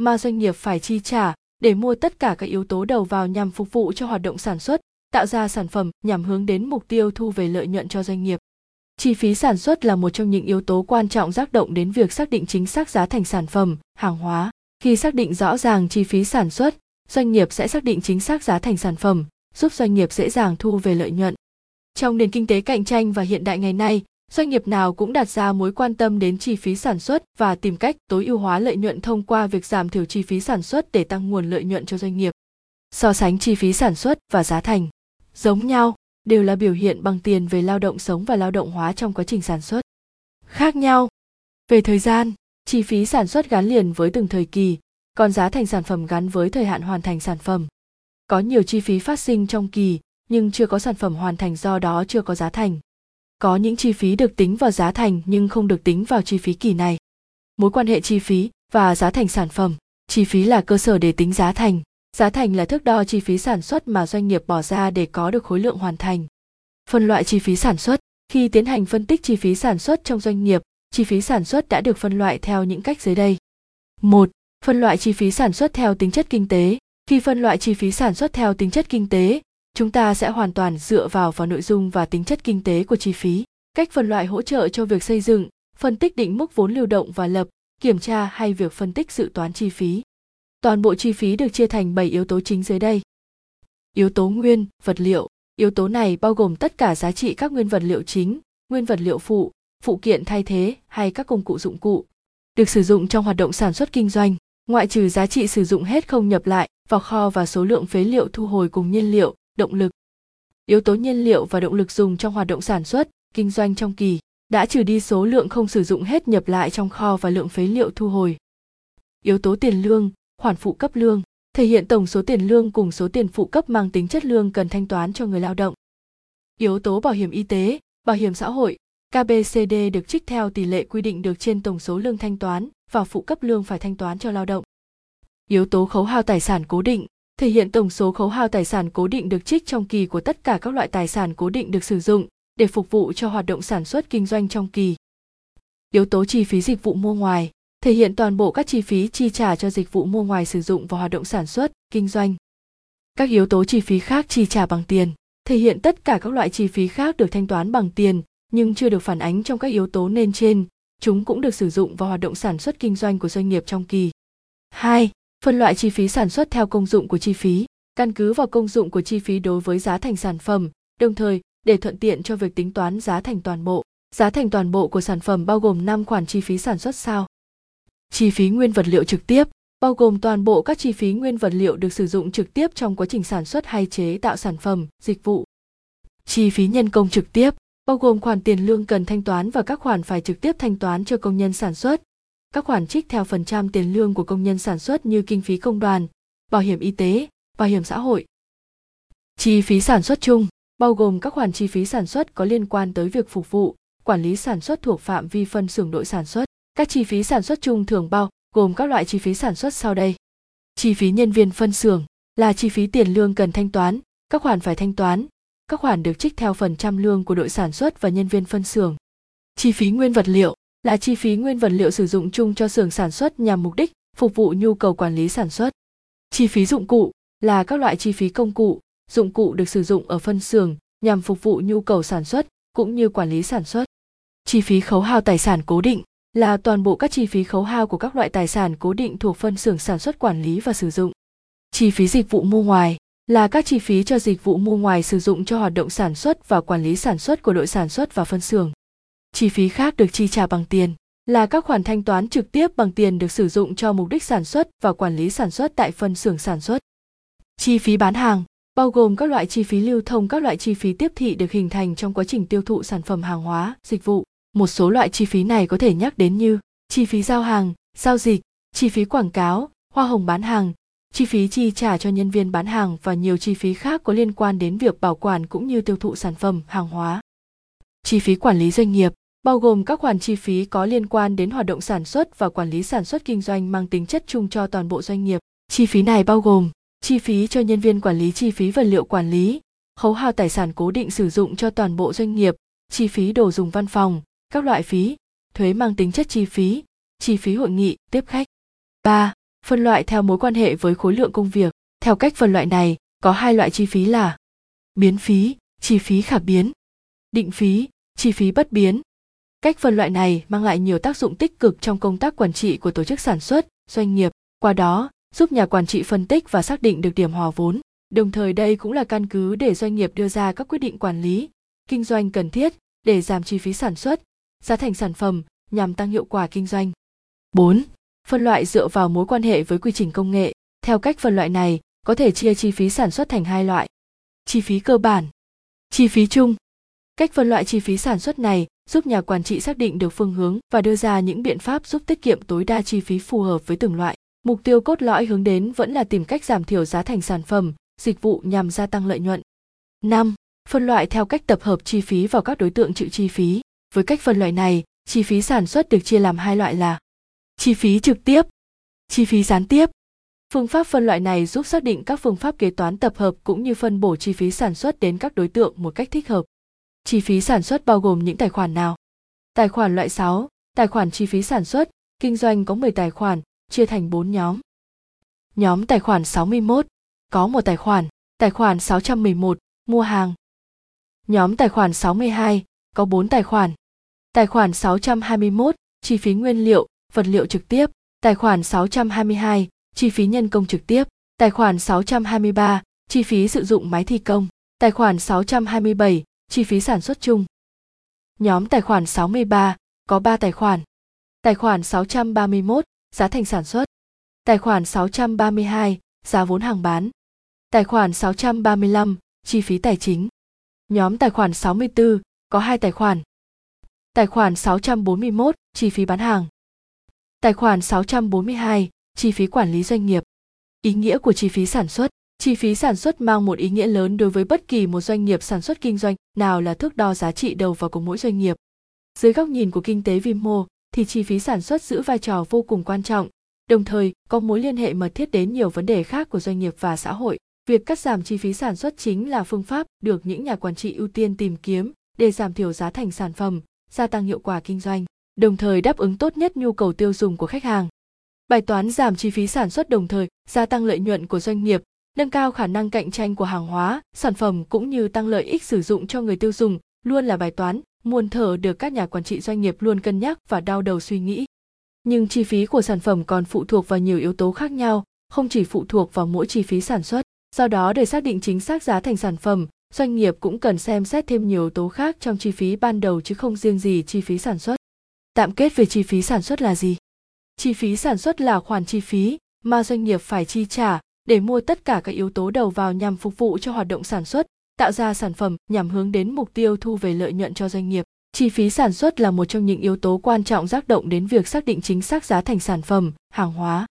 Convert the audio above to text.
mà doanh nghiệp phải chi trả để mua tất cả các yếu tố đầu vào nhằm phục vụ cho hoạt động sản xuất, tạo ra sản phẩm nhằm hướng đến mục tiêu thu về lợi nhuận cho doanh nghiệp. Chi phí sản xuất là một trong những yếu tố quan trọng tác động đến việc xác định chính xác giá thành sản phẩm, hàng hóa. Khi xác định rõ ràng chi phí sản xuất, doanh nghiệp sẽ xác định chính xác giá thành sản phẩm, giúp doanh nghiệp dễ dàng thu về lợi nhuận. Trong nền kinh tế cạnh tranh và hiện đại ngày nay, doanh nghiệp nào cũng đặt ra mối quan tâm đến chi phí sản xuất và tìm cách tối ưu hóa lợi nhuận thông qua việc giảm thiểu chi phí sản xuất để tăng nguồn lợi nhuận cho doanh nghiệp. So sánh chi phí sản xuất và giá thành giống nhau đều là biểu hiện bằng tiền về lao động sống và lao động hóa trong quá trình sản xuất. Khác nhau về thời gian, chi phí sản xuất gắn liền với từng thời kỳ, còn giá thành sản phẩm gắn với thời hạn hoàn thành sản phẩm. Có nhiều chi phí phát sinh trong kỳ, nhưng chưa có sản phẩm hoàn thành do đó chưa có giá thành. Có những chi phí được tính vào giá thành nhưng không được tính vào chi phí kỳ này. Mối quan hệ chi phí và giá thành sản phẩm, chi phí là cơ sở để tính giá thành, giá thành là thước đo chi phí sản xuất mà doanh nghiệp bỏ ra để có được khối lượng hoàn thành. Phân loại chi phí sản xuất, khi tiến hành phân tích chi phí sản xuất trong doanh nghiệp, chi phí sản xuất đã được phân loại theo những cách dưới đây. 1. Phân loại chi phí sản xuất theo tính chất kinh tế. Khi phân loại chi phí sản xuất theo tính chất kinh tế, chúng ta sẽ hoàn toàn dựa vào vào nội dung và tính chất kinh tế của chi phí. Cách phân loại hỗ trợ cho việc xây dựng, phân tích định mức vốn lưu động và lập, kiểm tra hay việc phân tích dự toán chi phí. Toàn bộ chi phí được chia thành 7 yếu tố chính dưới đây. Yếu tố nguyên, vật liệu. Yếu tố này bao gồm tất cả giá trị các nguyên vật liệu chính, nguyên vật liệu phụ phụ kiện thay thế hay các công cụ dụng cụ, được sử dụng trong hoạt động sản xuất kinh doanh. Ngoại trừ giá trị sử dụng hết không nhập lại vào kho và số lượng phế liệu thu hồi cùng nhiên liệu động lực. Yếu tố nhiên liệu và động lực dùng trong hoạt động sản xuất, kinh doanh trong kỳ, đã trừ đi số lượng không sử dụng hết nhập lại trong kho và lượng phế liệu thu hồi. Yếu tố tiền lương, khoản phụ cấp lương, thể hiện tổng số tiền lương cùng số tiền phụ cấp mang tính chất lương cần thanh toán cho người lao động. Yếu tố bảo hiểm y tế, bảo hiểm xã hội KBCD được trích theo tỷ lệ quy định được trên tổng số lương thanh toán và phụ cấp lương phải thanh toán cho lao động. Yếu tố khấu hao tài sản cố định thể hiện tổng số khấu hao tài sản cố định được trích trong kỳ của tất cả các loại tài sản cố định được sử dụng để phục vụ cho hoạt động sản xuất kinh doanh trong kỳ. Yếu tố chi phí dịch vụ mua ngoài thể hiện toàn bộ các chi phí chi trả cho dịch vụ mua ngoài sử dụng vào hoạt động sản xuất, kinh doanh. Các yếu tố chi phí khác chi trả bằng tiền thể hiện tất cả các loại chi phí khác được thanh toán bằng tiền nhưng chưa được phản ánh trong các yếu tố nêu trên, chúng cũng được sử dụng vào hoạt động sản xuất kinh doanh của doanh nghiệp trong kỳ. 2 phân loại chi phí sản xuất theo công dụng của chi phí, căn cứ vào công dụng của chi phí đối với giá thành sản phẩm, đồng thời để thuận tiện cho việc tính toán giá thành toàn bộ. Giá thành toàn bộ của sản phẩm bao gồm 5 khoản chi phí sản xuất sau chi phí nguyên vật liệu trực tiếp, bao gồm toàn bộ các chi phí nguyên vật liệu được sử dụng trực tiếp trong quá trình sản xuất hay chế tạo sản phẩm, dịch vụ. Chi phí nhân công trực tiếp, bao gồm khoản tiền lương cần thanh toán và các khoản phải trực tiếp thanh toán cho công nhân sản xuất các khoản trích theo phần trăm tiền lương của công nhân sản xuất như kinh phí công đoàn, bảo hiểm y tế, bảo hiểm xã hội. Chi phí sản xuất chung bao gồm các khoản chi phí sản xuất có liên quan tới việc phục vụ, quản lý sản xuất thuộc phạm vi phân xưởng đội sản xuất. Các chi phí sản xuất chung thường bao gồm các loại chi phí sản xuất sau đây. Chi phí nhân viên phân xưởng là chi phí tiền lương cần thanh toán, các khoản phải thanh toán, các khoản được trích theo phần trăm lương của đội sản xuất và nhân viên phân xưởng. Chi phí nguyên vật liệu là chi phí nguyên vật liệu sử dụng chung cho xưởng sản xuất nhằm mục đích phục vụ nhu cầu quản lý sản xuất. Chi phí dụng cụ là các loại chi phí công cụ, dụng cụ được sử dụng ở phân xưởng nhằm phục vụ nhu cầu sản xuất cũng như quản lý sản xuất. Chi phí khấu hao tài sản cố định là toàn bộ các chi phí khấu hao của các loại tài sản cố định thuộc phân xưởng sản xuất quản lý và sử dụng. Chi phí dịch vụ mua ngoài là các chi phí cho dịch vụ mua ngoài sử dụng cho hoạt động sản xuất và quản lý sản xuất của đội sản xuất và phân xưởng chi phí khác được chi trả bằng tiền là các khoản thanh toán trực tiếp bằng tiền được sử dụng cho mục đích sản xuất và quản lý sản xuất tại phân xưởng sản xuất. Chi phí bán hàng bao gồm các loại chi phí lưu thông các loại chi phí tiếp thị được hình thành trong quá trình tiêu thụ sản phẩm hàng hóa, dịch vụ. Một số loại chi phí này có thể nhắc đến như chi phí giao hàng, giao dịch, chi phí quảng cáo, hoa hồng bán hàng, chi phí chi trả cho nhân viên bán hàng và nhiều chi phí khác có liên quan đến việc bảo quản cũng như tiêu thụ sản phẩm, hàng hóa. Chi phí quản lý doanh nghiệp bao gồm các khoản chi phí có liên quan đến hoạt động sản xuất và quản lý sản xuất kinh doanh mang tính chất chung cho toàn bộ doanh nghiệp. Chi phí này bao gồm chi phí cho nhân viên quản lý chi phí vật liệu quản lý, khấu hao tài sản cố định sử dụng cho toàn bộ doanh nghiệp, chi phí đồ dùng văn phòng, các loại phí, thuế mang tính chất chi phí, chi phí hội nghị, tiếp khách. 3. phân loại theo mối quan hệ với khối lượng công việc theo cách phân loại này có hai loại chi phí là biến phí chi phí khả biến định phí chi phí bất biến cách phân loại này mang lại nhiều tác dụng tích cực trong công tác quản trị của tổ chức sản xuất doanh nghiệp qua đó giúp nhà quản trị phân tích và xác định được điểm hòa vốn đồng thời đây cũng là căn cứ để doanh nghiệp đưa ra các quyết định quản lý kinh doanh cần thiết để giảm chi phí sản xuất giá thành sản phẩm nhằm tăng hiệu quả kinh doanh 4. Phân loại dựa vào mối quan hệ với quy trình công nghệ. Theo cách phân loại này, có thể chia chi phí sản xuất thành hai loại. Chi phí cơ bản, chi phí chung. Cách phân loại chi phí sản xuất này giúp nhà quản trị xác định được phương hướng và đưa ra những biện pháp giúp tiết kiệm tối đa chi phí phù hợp với từng loại. Mục tiêu cốt lõi hướng đến vẫn là tìm cách giảm thiểu giá thành sản phẩm, dịch vụ nhằm gia tăng lợi nhuận. 5. Phân loại theo cách tập hợp chi phí vào các đối tượng chịu chi phí. Với cách phân loại này, chi phí sản xuất được chia làm hai loại là chi phí trực tiếp chi phí gián tiếp phương pháp phân loại này giúp xác định các phương pháp kế toán tập hợp cũng như phân bổ chi phí sản xuất đến các đối tượng một cách thích hợp chi phí sản xuất bao gồm những tài khoản nào? Tài khoản loại 6, tài khoản chi phí sản xuất kinh doanh có 10 tài khoản chia thành 4 nhóm. Nhóm tài khoản 61 có một tài khoản tài khoản 611 mua hàng. Nhóm tài khoản 62 có 4 tài khoản tài khoản 621 chi phí nguyên liệu vật liệu trực tiếp, tài khoản 622, chi phí nhân công trực tiếp, tài khoản 623, chi phí sử dụng máy thi công, tài khoản 627, chi phí sản xuất chung. Nhóm tài khoản 63 có 3 tài khoản. Tài khoản 631, giá thành sản xuất. Tài khoản 632, giá vốn hàng bán. Tài khoản 635, chi phí tài chính. Nhóm tài khoản 64 có 2 tài khoản. Tài khoản 641, chi phí bán hàng. Tài khoản 642, chi phí quản lý doanh nghiệp. Ý nghĩa của chi phí sản xuất Chi phí sản xuất mang một ý nghĩa lớn đối với bất kỳ một doanh nghiệp sản xuất kinh doanh nào là thước đo giá trị đầu vào của mỗi doanh nghiệp. Dưới góc nhìn của kinh tế vi mô, thì chi phí sản xuất giữ vai trò vô cùng quan trọng, đồng thời có mối liên hệ mật thiết đến nhiều vấn đề khác của doanh nghiệp và xã hội. Việc cắt giảm chi phí sản xuất chính là phương pháp được những nhà quản trị ưu tiên tìm kiếm để giảm thiểu giá thành sản phẩm, gia tăng hiệu quả kinh doanh đồng thời đáp ứng tốt nhất nhu cầu tiêu dùng của khách hàng. Bài toán giảm chi phí sản xuất đồng thời gia tăng lợi nhuận của doanh nghiệp, nâng cao khả năng cạnh tranh của hàng hóa, sản phẩm cũng như tăng lợi ích sử dụng cho người tiêu dùng luôn là bài toán muôn thở được các nhà quản trị doanh nghiệp luôn cân nhắc và đau đầu suy nghĩ. Nhưng chi phí của sản phẩm còn phụ thuộc vào nhiều yếu tố khác nhau, không chỉ phụ thuộc vào mỗi chi phí sản xuất. Do đó để xác định chính xác giá thành sản phẩm, doanh nghiệp cũng cần xem xét thêm nhiều yếu tố khác trong chi phí ban đầu chứ không riêng gì chi phí sản xuất tạm kết về chi phí sản xuất là gì chi phí sản xuất là khoản chi phí mà doanh nghiệp phải chi trả để mua tất cả các yếu tố đầu vào nhằm phục vụ cho hoạt động sản xuất, tạo ra sản phẩm nhằm hướng đến mục tiêu thu về lợi nhuận cho doanh nghiệp. Chi phí sản xuất là một trong những yếu tố quan trọng tác động đến việc xác định chính xác giá thành sản phẩm, hàng hóa.